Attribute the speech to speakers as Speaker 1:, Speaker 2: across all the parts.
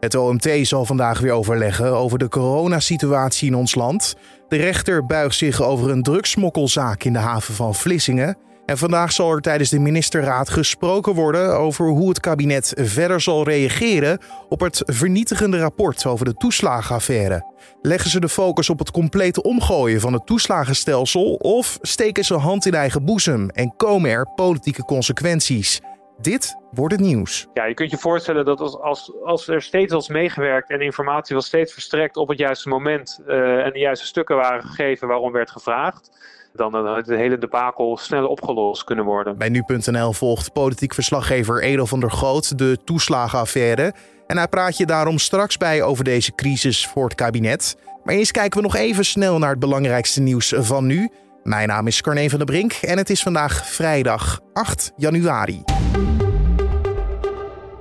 Speaker 1: Het OMT zal vandaag weer overleggen over de coronasituatie in ons land. De rechter buigt zich over een drugsmokkelzaak in de haven van Vlissingen. En vandaag zal er tijdens de ministerraad gesproken worden over hoe het kabinet verder zal reageren op het vernietigende rapport over de toeslagenaffaire. Leggen ze de focus op het complete omgooien van het toeslagenstelsel of steken ze hand in eigen boezem en komen er politieke consequenties? Dit wordt het nieuws.
Speaker 2: Ja, je kunt je voorstellen dat als, als, als er steeds was meegewerkt en informatie was steeds verstrekt op het juiste moment uh, en de juiste stukken waren gegeven waarom werd gevraagd, dan had de hele debakel sneller opgelost kunnen worden.
Speaker 1: Bij nu.nl volgt politiek verslaggever Edo van der Groot de toeslagenaffaire. En hij praat je daarom straks bij over deze crisis voor het kabinet. Maar eerst kijken we nog even snel naar het belangrijkste nieuws van nu. Mijn naam is Carne van der Brink en het is vandaag vrijdag 8 januari.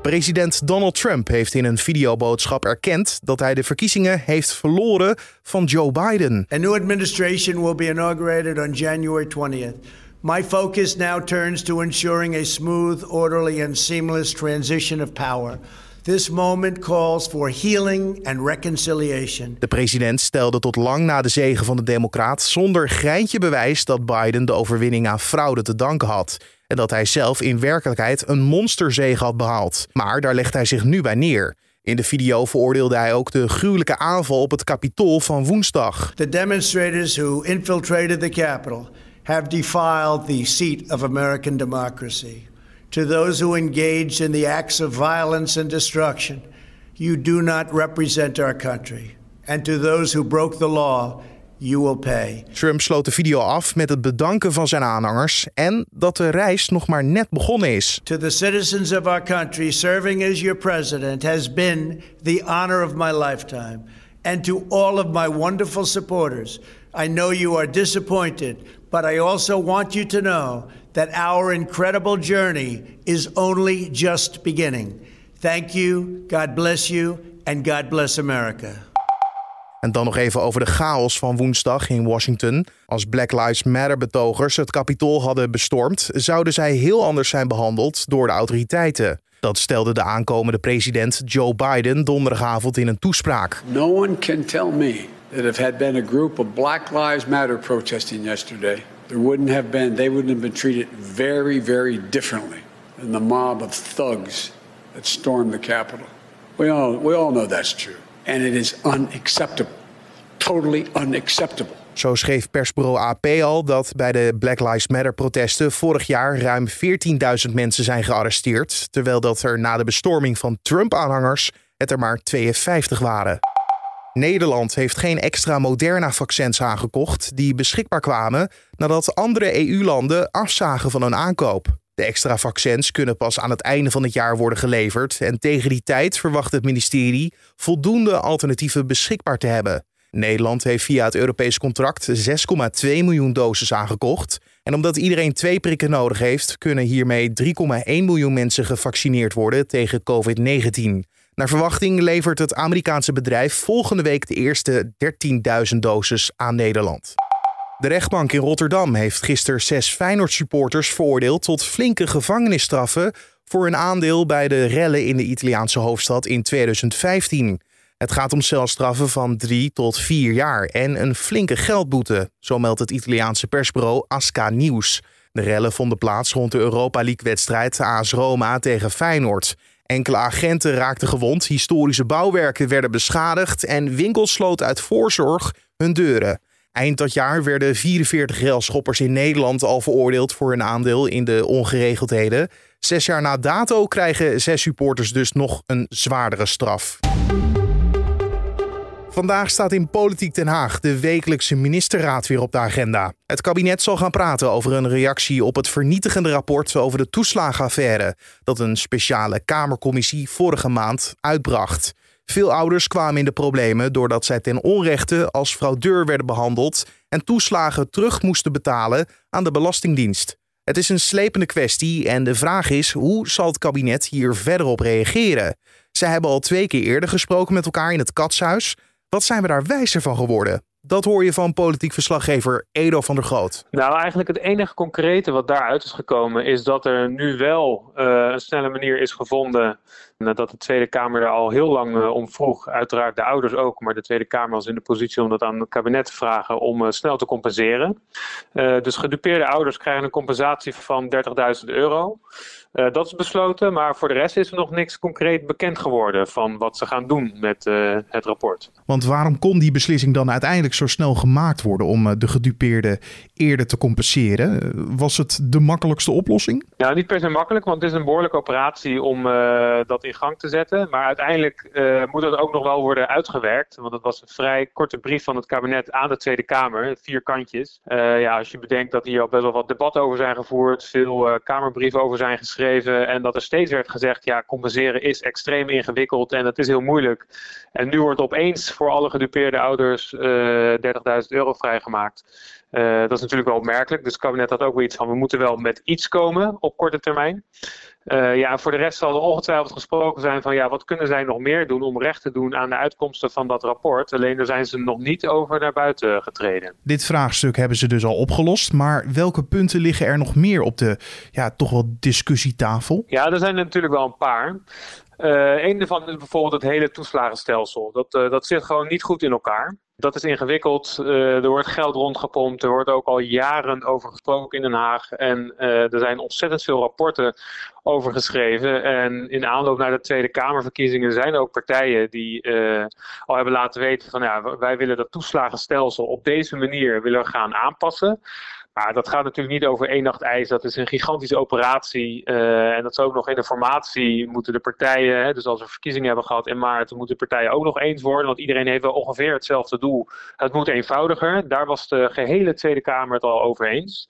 Speaker 1: President Donald Trump heeft in een videoboodschap erkend dat hij de verkiezingen heeft verloren van Joe Biden.
Speaker 3: A new administration will be inaugurated on January 20th. My focus now turns to ensuring a smooth, orderly and seamless transition of power. This moment calls for healing and reconciliation.
Speaker 1: De president stelde tot lang na de zege van de Democraat zonder greintje bewijs dat Biden de overwinning aan fraude te danken had. En dat hij zelf in werkelijkheid een monsterzege had behaald. Maar daar legt hij zich nu bij neer. In de video veroordeelde hij ook de gruwelijke aanval op het Capitool van woensdag.
Speaker 3: The demonstrators who infiltrated the Capitol have defiled the seat of American democracy. To those who engaged in the acts of violence and destruction, you do not represent our country. And to those who broke the law, you will pay.
Speaker 1: Trump sloot de video af met het bedanken van zijn aanhangers en dat de reis nog maar net begonnen is.
Speaker 3: To the citizens of our country, serving as your president has been the honor of my lifetime. And to all of my wonderful supporters, I know you are disappointed, but I also want you to know that our incredible journey is only just beginning. Thank you, God bless you, and God bless America.
Speaker 1: En dan nog even over de chaos van woensdag in Washington. Als Black Lives Matter-betogers het kapitool hadden bestormd, zouden zij heel anders zijn behandeld door de autoriteiten. Dat stelde de aankomende president Joe Biden donderdagavond in een toespraak.
Speaker 4: No one can tell me that if had been a group of Black Lives Matter protesting yesterday, there wouldn't have been they wouldn't have been treated very very differently than the mob of thugs that stormed the Capitol. We all we all know that's true. And it is unacceptable. Totally unacceptable.
Speaker 1: Zo schreef persbureau AP al dat bij de Black Lives Matter protesten vorig jaar ruim 14.000 mensen zijn gearresteerd, terwijl dat er na de bestorming van Trump-aanhangers het er maar 52 waren. Nederland heeft geen extra Moderna-vaccins aangekocht die beschikbaar kwamen nadat andere EU-landen afzagen van hun aankoop. De extra vaccins kunnen pas aan het einde van het jaar worden geleverd en tegen die tijd verwacht het ministerie voldoende alternatieven beschikbaar te hebben. Nederland heeft via het Europees contract 6,2 miljoen doses aangekocht. En omdat iedereen twee prikken nodig heeft, kunnen hiermee 3,1 miljoen mensen gevaccineerd worden tegen COVID-19. Naar verwachting levert het Amerikaanse bedrijf volgende week de eerste 13.000 doses aan Nederland. De rechtbank in Rotterdam heeft gisteren zes Feyenoord-supporters veroordeeld tot flinke gevangenisstraffen voor hun aandeel bij de rellen in de Italiaanse hoofdstad in 2015. Het gaat om celstraffen van drie tot vier jaar en een flinke geldboete, zo meldt het Italiaanse persbureau Asca Nieuws. De rellen vonden plaats rond de Europa League-wedstrijd AS Roma tegen Feyenoord. Enkele agenten raakten gewond, historische bouwwerken werden beschadigd en winkels sloten uit voorzorg hun deuren. Eind dat jaar werden 44 railschoppers in Nederland al veroordeeld voor hun aandeel in de ongeregeldheden. Zes jaar na dato krijgen zes supporters dus nog een zwaardere straf. Vandaag staat in Politiek Den Haag de wekelijkse ministerraad weer op de agenda. Het kabinet zal gaan praten over een reactie op het vernietigende rapport over de toeslagenaffaire dat een speciale Kamercommissie vorige maand uitbracht. Veel ouders kwamen in de problemen doordat zij ten onrechte als fraudeur werden behandeld en toeslagen terug moesten betalen aan de Belastingdienst. Het is een slepende kwestie en de vraag is hoe zal het kabinet hier verder op reageren? Zij hebben al twee keer eerder gesproken met elkaar in het katshuis. Wat zijn we daar wijzer van geworden? Dat hoor je van politiek verslaggever Edo van der Groot.
Speaker 2: Nou, eigenlijk het enige concrete wat daaruit is gekomen is dat er nu wel uh, een snelle manier is gevonden Nadat de Tweede Kamer er al heel lang om vroeg, uiteraard de ouders ook, maar de Tweede Kamer was in de positie om dat aan het kabinet te vragen om snel te compenseren. dus gedupeerde ouders krijgen een compensatie van 30.000 euro. Uh, dat is besloten, maar voor de rest is er nog niks concreet bekend geworden van wat ze gaan doen met uh, het rapport.
Speaker 1: Want waarom kon die beslissing dan uiteindelijk zo snel gemaakt worden om uh, de gedupeerden eerder te compenseren? Was het de makkelijkste oplossing?
Speaker 2: Ja, niet per se makkelijk, want het is een behoorlijke operatie om dat in gang te zetten. Maar uiteindelijk moet dat ook nog wel worden uitgewerkt, want het was een vrij korte brief van het kabinet aan de Tweede Kamer, vier kantjes. ja, als je bedenkt dat hier al best wel wat debat over zijn gevoerd, veel Kamerbrieven over zijn geschreven en dat er steeds werd gezegd, ja, compenseren is extreem ingewikkeld en dat is heel moeilijk. En nu wordt opeens voor alle gedupeerde ouders uh, eh, 30.000 euro vrijgemaakt. Uh, dat is natuurlijk wel opmerkelijk. Dus het kabinet had ook weer iets van, we moeten wel met iets komen op korte termijn. Uh, ja, voor de rest zal er ongetwijfeld gesproken zijn van ja, wat kunnen zij nog meer doen om recht te doen aan de uitkomsten van dat rapport. Alleen daar zijn ze nog niet over naar buiten getreden.
Speaker 1: Dit vraagstuk hebben ze dus al opgelost, maar welke punten liggen er nog meer op de ja, toch wel discussietafel?
Speaker 2: Ja, er zijn er natuurlijk wel een paar. Uh, een daarvan is bijvoorbeeld het hele toeslagenstelsel. Dat, uh, dat zit gewoon niet goed in elkaar. Dat is ingewikkeld. Uh, er wordt geld rondgepompt. Er wordt ook al jaren over gesproken in Den Haag. En er zijn ontzettend veel rapporten over geschreven. En in aanloop naar de Tweede Kamerverkiezingen zijn er ook partijen die al hebben laten weten van ja, wij willen dat toeslagenstelsel op deze manier willen gaan aanpassen. Maar dat gaat natuurlijk niet over één nacht ijs. Dat is een gigantische operatie. Uh, en dat is ook nog in de formatie moeten de partijen, hè, dus als we verkiezingen hebben gehad in maart, moeten de partijen ook nog eens worden. Want iedereen heeft wel ongeveer hetzelfde doel. Het moet eenvoudiger. Daar was de gehele Tweede Kamer het al over eens.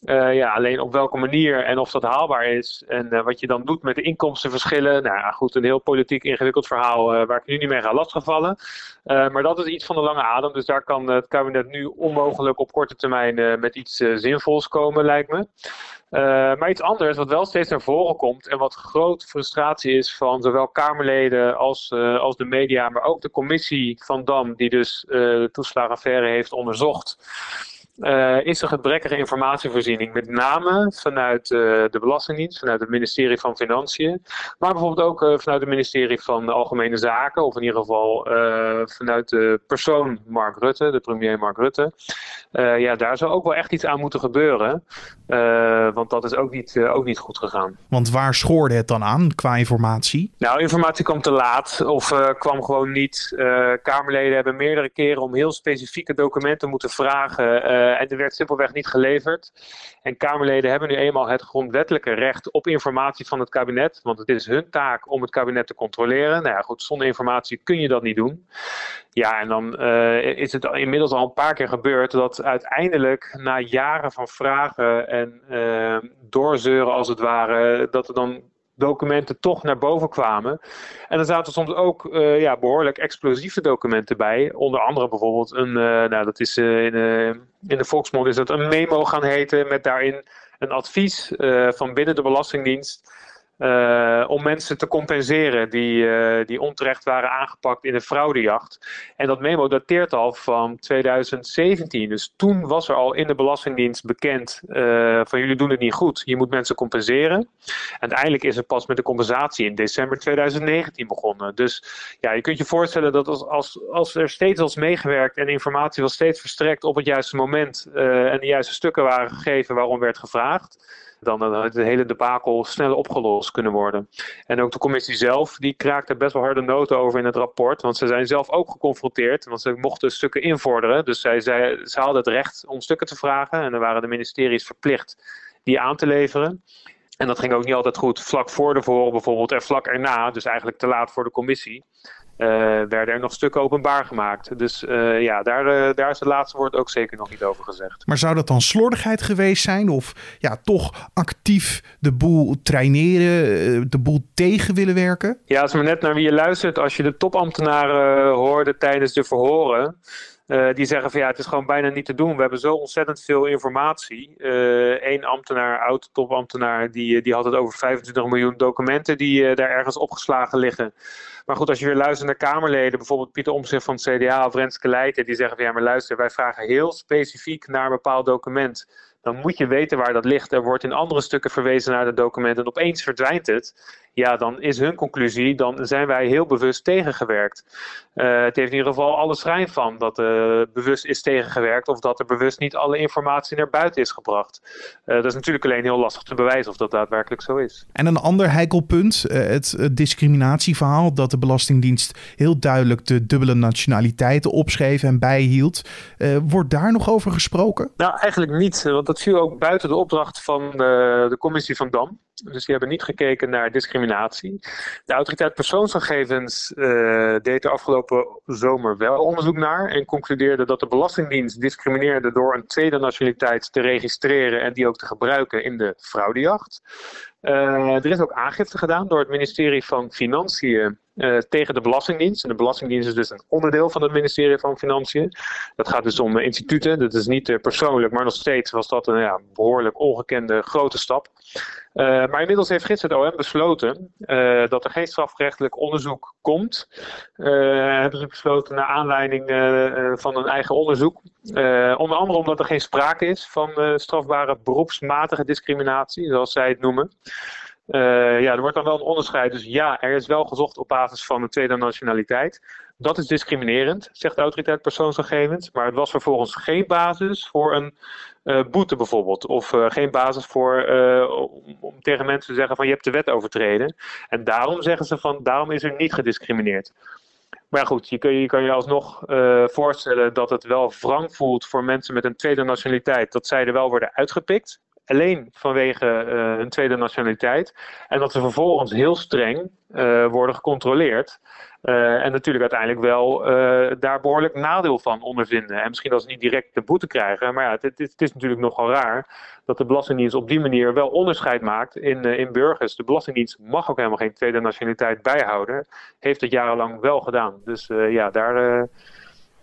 Speaker 2: Uh, ja, alleen op welke manier en of dat haalbaar is. En uh, wat je dan doet met de inkomstenverschillen. Nou ja, goed, een heel politiek ingewikkeld verhaal uh, waar ik nu niet mee ga lastigvallen. maar dat is iets van de lange adem. Dus daar kan het kabinet nu onmogelijk op korte termijn met iets zinvols komen, lijkt me. maar iets anders, wat wel steeds naar voren komt en wat grote frustratie is van zowel Kamerleden als, als de media, maar ook de commissie van DAM, die dus de toeslagenaffaire heeft onderzocht. Uh, is er gebrekkige informatievoorziening, met name vanuit uh, de Belastingdienst, vanuit het ministerie van Financiën, maar bijvoorbeeld ook uh, vanuit het ministerie van Algemene Zaken, of in ieder geval vanuit de persoon Mark Rutte, de premier Mark Rutte. ja, daar zou ook wel echt iets aan moeten gebeuren, want dat is ook niet, ook niet goed gegaan.
Speaker 1: Want waar schoorde het dan aan qua informatie?
Speaker 2: Nou, informatie kwam te laat of kwam gewoon niet. Kamerleden hebben meerdere keren om heel specifieke documenten moeten vragen en er werd simpelweg niet geleverd. En Kamerleden hebben nu eenmaal het grondwettelijke recht op informatie van het kabinet. Want het is hun taak om het kabinet te controleren. Nou ja, goed, zonder informatie kun je dat niet doen. Ja, en dan uh, is het inmiddels al een paar keer gebeurd dat uiteindelijk na jaren van vragen en uh, doorzeuren als het ware, dat er dan documenten toch naar boven kwamen. En er zaten soms ook uh, ja, behoorlijk explosieve documenten bij. Onder andere bijvoorbeeld een, uh, nou dat is uh, in, in, de volksmond is dat een memo gaan heten met daarin een advies van binnen de Belastingdienst uh, om mensen te compenseren die, uh, die onterecht waren aangepakt in een fraudejacht. En dat memo dateert al van 2017. Dus toen was er al in de Belastingdienst bekend uh, van jullie doen het niet goed. Je moet mensen compenseren. En uiteindelijk is het pas met de compensatie in december 2019 begonnen. Dus ja, je kunt je voorstellen dat als, als, als er steeds was meegewerkt en informatie was steeds verstrekt op het juiste moment en de juiste stukken waren gegeven waarom werd gevraagd dan had het hele debakel sneller opgelost kunnen worden. En ook de commissie zelf, die kraakte best wel harde noten over in het rapport. Want ze zijn zelf ook geconfronteerd, want ze mochten stukken invorderen. Dus zij, zij, ze hadden het recht om stukken te vragen. En dan waren de ministeries verplicht die aan te leveren. En dat ging ook niet altijd goed. Vlak voor de verhoren bijvoorbeeld en vlak erna, dus eigenlijk te laat voor de commissie, werden er nog stukken openbaar gemaakt. Dus uh, ja, daar, uh, daar is het laatste woord ook zeker nog niet over gezegd.
Speaker 1: Maar zou dat dan slordigheid geweest zijn? Of ja, toch actief de boel traineren, de boel tegen willen werken?
Speaker 2: Ja, als maar net naar wie je luistert. Als je de topambtenaren hoorde tijdens de verhoren... Uh, die zeggen van ja, het is gewoon bijna niet te doen. We hebben zo ontzettend veel informatie. Eén uh, ambtenaar, oud topambtenaar, die, die had het over 25 miljoen documenten die daar ergens opgeslagen liggen. Maar goed, als je weer luistert naar Kamerleden, bijvoorbeeld Pieter Omtzigt van het CDA of Renske Leijten, die zeggen van ja, maar luister, wij vragen heel specifiek naar een bepaald document. dan moet je weten waar dat ligt. Er wordt in andere stukken verwezen naar het document en opeens verdwijnt het ja, dan is hun conclusie, dan zijn wij heel bewust tegengewerkt. Uh, het heeft in ieder geval alle schijn van dat er bewust is tegengewerkt of dat er bewust niet alle informatie naar buiten is gebracht. Uh, dat is natuurlijk alleen heel lastig te bewijzen of dat daadwerkelijk zo is.
Speaker 1: En een ander heikel punt, het, het, discriminatieverhaal, dat de Belastingdienst heel duidelijk de dubbele nationaliteiten opschreef en bijhield. wordt daar nog over gesproken?
Speaker 2: Nou, eigenlijk niet, want dat viel ook buiten de opdracht van de commissie van Dam. Dus die hebben niet gekeken naar discriminatie. De autoriteit persoonsgegevens uh, deed er afgelopen zomer wel onderzoek naar en concludeerde dat de Belastingdienst discrimineerde door een tweede nationaliteit te registreren en die ook te gebruiken in de fraudejacht. Uh, er is ook aangifte gedaan door het ministerie van Financiën uh, tegen de Belastingdienst. En de Belastingdienst is dus een onderdeel van het ministerie van Financiën. Dat gaat dus om instituten. Dat is niet persoonlijk, maar nog steeds was dat een ja, behoorlijk ongekende grote stap. Maar inmiddels heeft gids het OM besloten dat er geen strafrechtelijk onderzoek komt. hebben ze besloten naar aanleiding van een eigen onderzoek. Onder andere omdat er geen sprake is van strafbare beroepsmatige discriminatie, zoals zij het noemen. Uh, ja, er wordt dan wel een onderscheid. Dus ja, er is wel gezocht op basis van een tweede nationaliteit. Dat is discriminerend, zegt de autoriteit persoonsgegevens. Maar het was vervolgens geen basis voor een boete bijvoorbeeld. Of geen basis voor, om, tegen mensen te zeggen van je hebt de wet overtreden. En daarom zeggen ze van daarom is er niet gediscrimineerd. Maar goed, je, kun, je kan je alsnog voorstellen dat het wel wrang voelt voor mensen met een tweede nationaliteit. Dat zij er wel worden uitgepikt alleen vanwege uh, hun tweede nationaliteit. En dat ze vervolgens heel streng uh, worden gecontroleerd. Uh, en natuurlijk uiteindelijk wel daar behoorlijk nadeel van ondervinden. En misschien dat ze niet direct de boete krijgen. Maar ja, het, het, is natuurlijk nogal raar dat de Belastingdienst op die manier wel onderscheid maakt in, in burgers. De Belastingdienst mag ook helemaal geen tweede nationaliteit bijhouden. Heeft het jarenlang wel gedaan. Dus ja, daar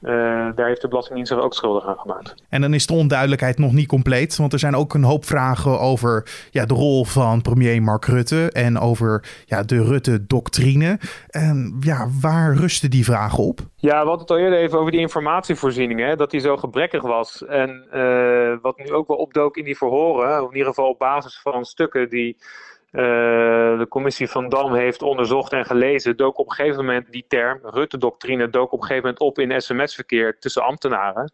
Speaker 2: uh, daar heeft de Belastingdienst zich ook schuldig aan gemaakt.
Speaker 1: En dan is de onduidelijkheid nog niet compleet, want er zijn ook een hoop vragen over ja, de rol van premier Mark Rutte en over ja, de Rutte-doctrine. En ja, waar rusten die vragen op?
Speaker 2: Ja, we hadden het al eerder even over die informatievoorziening, hè, dat die zo gebrekkig was. En uh, wat nu ook wel opdook in die verhoren, of in ieder geval op basis van stukken die de commissie van Dam heeft onderzocht en gelezen, dook op een gegeven moment die term, Rutte-doctrine, dook op een gegeven moment op in sms-verkeer tussen ambtenaren.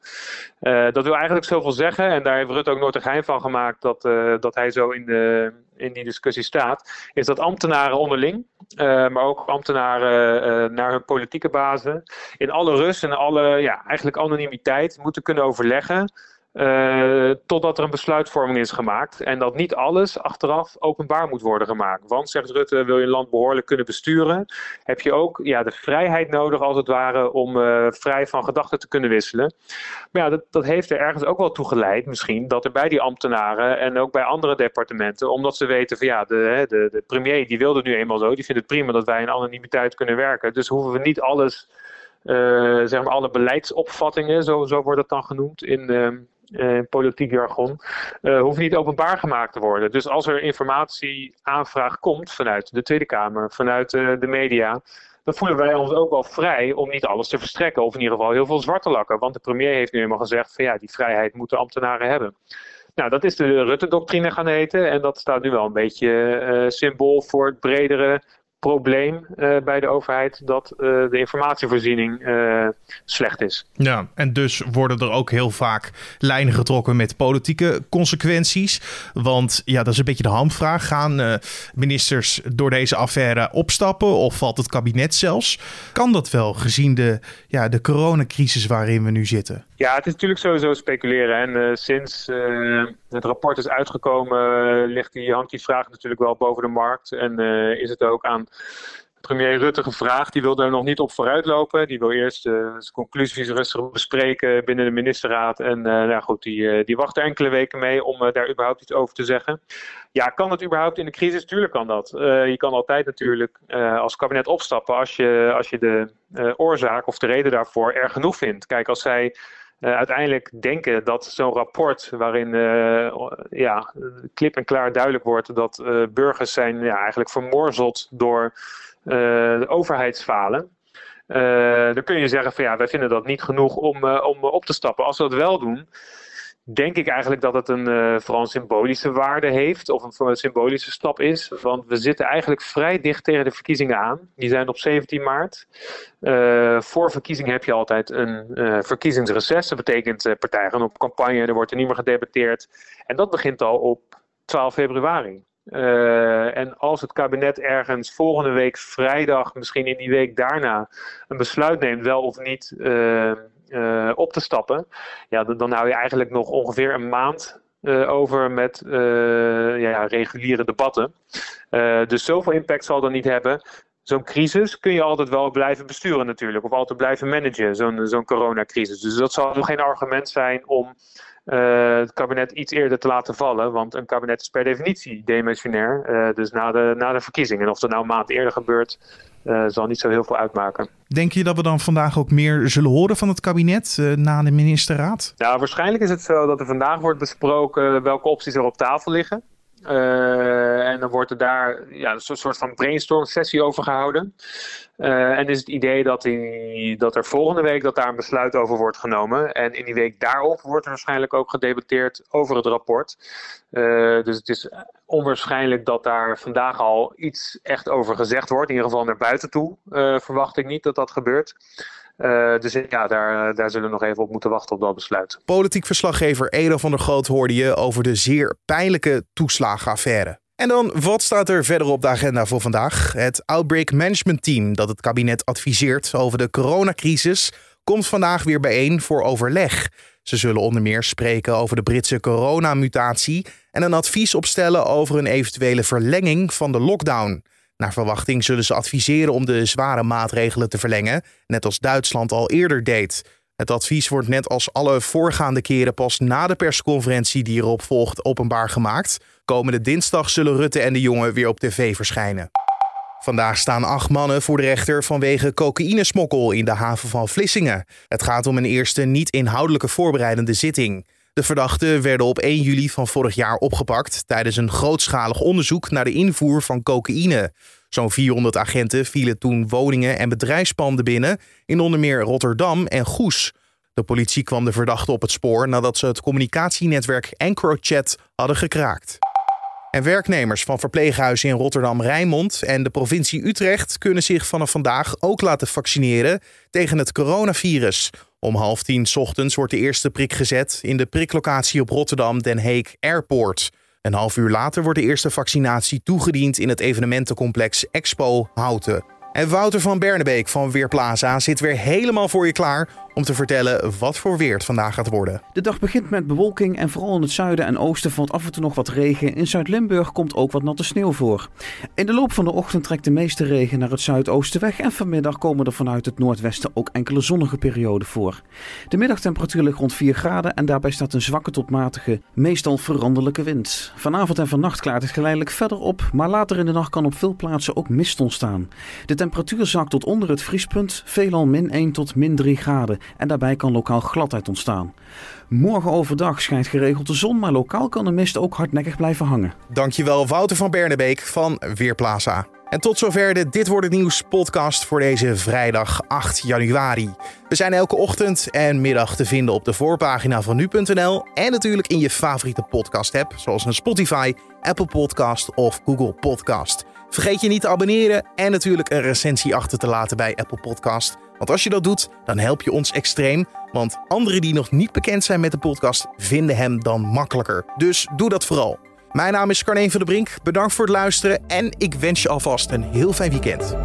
Speaker 2: Uh, dat wil eigenlijk zoveel zeggen, en daar heeft Rutte ook nooit een geheim van gemaakt dat, uh, dat hij zo in, de, in die discussie staat, is dat ambtenaren onderling, maar ook ambtenaren naar hun politieke bazen, in alle rust en alle ja, eigenlijk anonimiteit moeten kunnen overleggen uh, totdat er een besluitvorming is gemaakt. En dat niet alles achteraf openbaar moet worden gemaakt. Want, zegt Rutte, wil je een land behoorlijk kunnen besturen, heb je ook ja, de vrijheid nodig, als het ware, om uh, vrij van gedachten te kunnen wisselen. Maar ja, dat, dat heeft er ergens ook wel toe geleid, misschien, dat er bij die ambtenaren en ook bij andere departementen, omdat ze weten van ja, de, de, de premier die wilde nu eenmaal zo, die vindt het prima dat wij in anonimiteit kunnen werken. Dus hoeven we niet alles. Uh, zeg maar alle beleidsopvattingen, zo, zo wordt het dan genoemd in, uh, uh, politiek jargon, uh, hoeft niet openbaar gemaakt te worden. Dus als er informatieaanvraag komt vanuit de Tweede Kamer, vanuit uh, de media, dan voelen wij ons ook wel vrij om niet alles te verstrekken. Of in ieder geval heel veel zwart te lakken. Want de premier heeft nu eenmaal gezegd van ja, die vrijheid moeten ambtenaren hebben. Nou, dat is de Rutte-doctrine gaan heten. En dat staat nu wel een beetje symbool voor het bredere probleem uh, bij de overheid dat uh, de informatievoorziening uh, slecht is.
Speaker 1: Ja, en dus worden er ook heel vaak lijnen getrokken met politieke consequenties. Want ja, dat is een beetje de hamvraag. Gaan ministers door deze affaire opstappen of valt het kabinet zelfs? Kan dat wel gezien de, ja, de coronacrisis waarin we nu zitten?
Speaker 2: Ja, het is natuurlijk sowieso speculeren. En sinds het rapport is uitgekomen, ligt die, hangt die vraag natuurlijk wel boven de markt. En is het ook aan premier Rutte gevraagd. Die wil daar nog niet op vooruitlopen. Die wil eerst uh, zijn conclusies rustig bespreken binnen de ministerraad. En uh, nou goed, die, uh, die wacht er enkele weken mee om daar überhaupt iets over te zeggen. Ja, kan het überhaupt in de crisis? Tuurlijk kan dat. je kan altijd natuurlijk als kabinet opstappen als je, als je de oorzaak of de reden daarvoor erg genoeg vindt. Kijk, als zij uh, uiteindelijk denken dat zo'n rapport, waarin uh, ja, klip en klaar duidelijk wordt dat uh, burgers zijn ja, eigenlijk vermorzeld door de overheidsfalen. dan kun je zeggen van ja, wij vinden dat niet genoeg om, om op te stappen. Als we dat wel doen, denk ik eigenlijk dat het een uh, vooral een symbolische waarde heeft, of een, een, symbolische stap is. Want we zitten eigenlijk vrij dicht tegen de verkiezingen aan. Die zijn op 17 maart. Uh, voor verkiezingen heb je altijd een uh, verkiezingsreces. Dat betekent partijen gaan op campagne, er wordt er niet meer gedebatteerd. En dat begint al op 12 februari. En als het kabinet ergens volgende week vrijdag, misschien in die week daarna, een besluit neemt, wel of niet uh, op te stappen, ja, dan, hou je eigenlijk nog ongeveer een maand over met ja, reguliere debatten. dus zoveel impact zal dat niet hebben. Zo'n crisis kun je altijd wel blijven besturen natuurlijk, of altijd blijven managen, zo'n zo'n coronacrisis. Dus dat zal nog geen argument zijn om uh, het kabinet iets eerder te laten vallen. Want een kabinet is per definitie demissionair. Uh, dus na de, na de verkiezingen. En of dat nou een maand eerder gebeurt, uh, zal niet zo heel veel uitmaken.
Speaker 1: Denk je dat we dan vandaag ook meer zullen horen van het kabinet na de ministerraad?
Speaker 2: Nou, waarschijnlijk is het zo dat er vandaag wordt besproken welke opties er op tafel liggen. En dan wordt er daar ja, een soort van brainstorm sessie over gehouden. Uh, en is het idee dat, die, dat er volgende week dat daar een besluit over wordt genomen. En in die week daarop wordt er waarschijnlijk ook gedebatteerd over het rapport. Uh, dus het is onwaarschijnlijk dat daar vandaag al iets echt over gezegd wordt. In ieder geval naar buiten toe verwacht ik niet dat dat gebeurt. Dus ja, daar, daar zullen we nog even op moeten wachten op dat besluit.
Speaker 1: Politiek verslaggever Edo van der Groot hoorde je over de zeer pijnlijke toeslagenaffaire. En dan, wat staat er verder op de agenda voor vandaag? Het Outbreak Management Team, dat het kabinet adviseert over de coronacrisis, komt vandaag weer bijeen voor overleg. Ze zullen onder meer spreken over de Britse coronamutatie en een advies opstellen over een eventuele verlenging van de lockdown. Naar verwachting zullen ze adviseren om de zware maatregelen te verlengen, net als Duitsland al eerder deed. Het advies wordt net als alle voorgaande keren pas na de persconferentie die erop volgt openbaar gemaakt. Komende dinsdag zullen Rutte en de jongen weer op tv verschijnen. Vandaag staan acht mannen voor de rechter vanwege cocaïnesmokkel in de haven van Vlissingen. Het gaat om een eerste niet-inhoudelijke voorbereidende zitting. De verdachten werden op 1 juli van vorig jaar opgepakt tijdens een grootschalig onderzoek naar de invoer van cocaïne. Zo'n 400 agenten vielen toen woningen en bedrijfspanden binnen in onder meer Rotterdam en Goes. De politie kwam de verdachten op het spoor nadat ze het communicatienetwerk EncroChat hadden gekraakt. En werknemers van verpleeghuizen in Rotterdam-Rijnmond en de provincie Utrecht kunnen zich vanaf vandaag ook laten vaccineren tegen het coronavirus. Om half tien ochtends wordt de eerste prik gezet in de priklocatie op Rotterdam-Den Haag Airport. Een half uur later wordt de eerste vaccinatie toegediend in het evenementencomplex Expo Houten. En Wouter van Bernebeek van Weerplaza zit weer helemaal voor je klaar om te vertellen wat voor weer het vandaag gaat worden.
Speaker 5: De dag begint met bewolking en vooral in het zuiden en oosten valt af en toe nog wat regen. In Zuid-Limburg komt ook wat natte sneeuw voor. In de loop van de ochtend trekt de meeste regen naar het zuidoosten weg en vanmiddag komen er vanuit het noordwesten ook enkele zonnige perioden voor. De middagtemperatuur ligt rond 4 graden en daarbij staat een zwakke tot matige, meestal veranderlijke wind. Vanavond en vannacht klaart het geleidelijk verder op, maar later in de nacht kan op veel plaatsen ook mist ontstaan. De temperatuur zakt tot onder het vriespunt, veelal min 1 tot min 3 graden en daarbij kan lokaal gladheid ontstaan. Morgen overdag schijnt geregeld de zon, maar lokaal kan de mist ook hardnekkig blijven hangen.
Speaker 1: Dankjewel Wouter van Bernebeek van Weerplaza. En tot zover de Dit Wordt Het Nieuws podcast voor deze vrijdag 8 januari. We zijn elke ochtend en middag te vinden op de voorpagina van nu.nl en natuurlijk in je favoriete podcast app, zoals een Spotify, Apple Podcast of Google Podcast. Vergeet je niet te abonneren en natuurlijk een recensie achter te laten bij Apple Podcast. Want als je dat doet, dan help je ons extreem. Want anderen die nog niet bekend zijn met de podcast, vinden hem dan makkelijker. Dus doe dat vooral. Mijn naam is Carneen van der Brink. Bedankt voor het luisteren en ik wens je alvast een heel fijn weekend.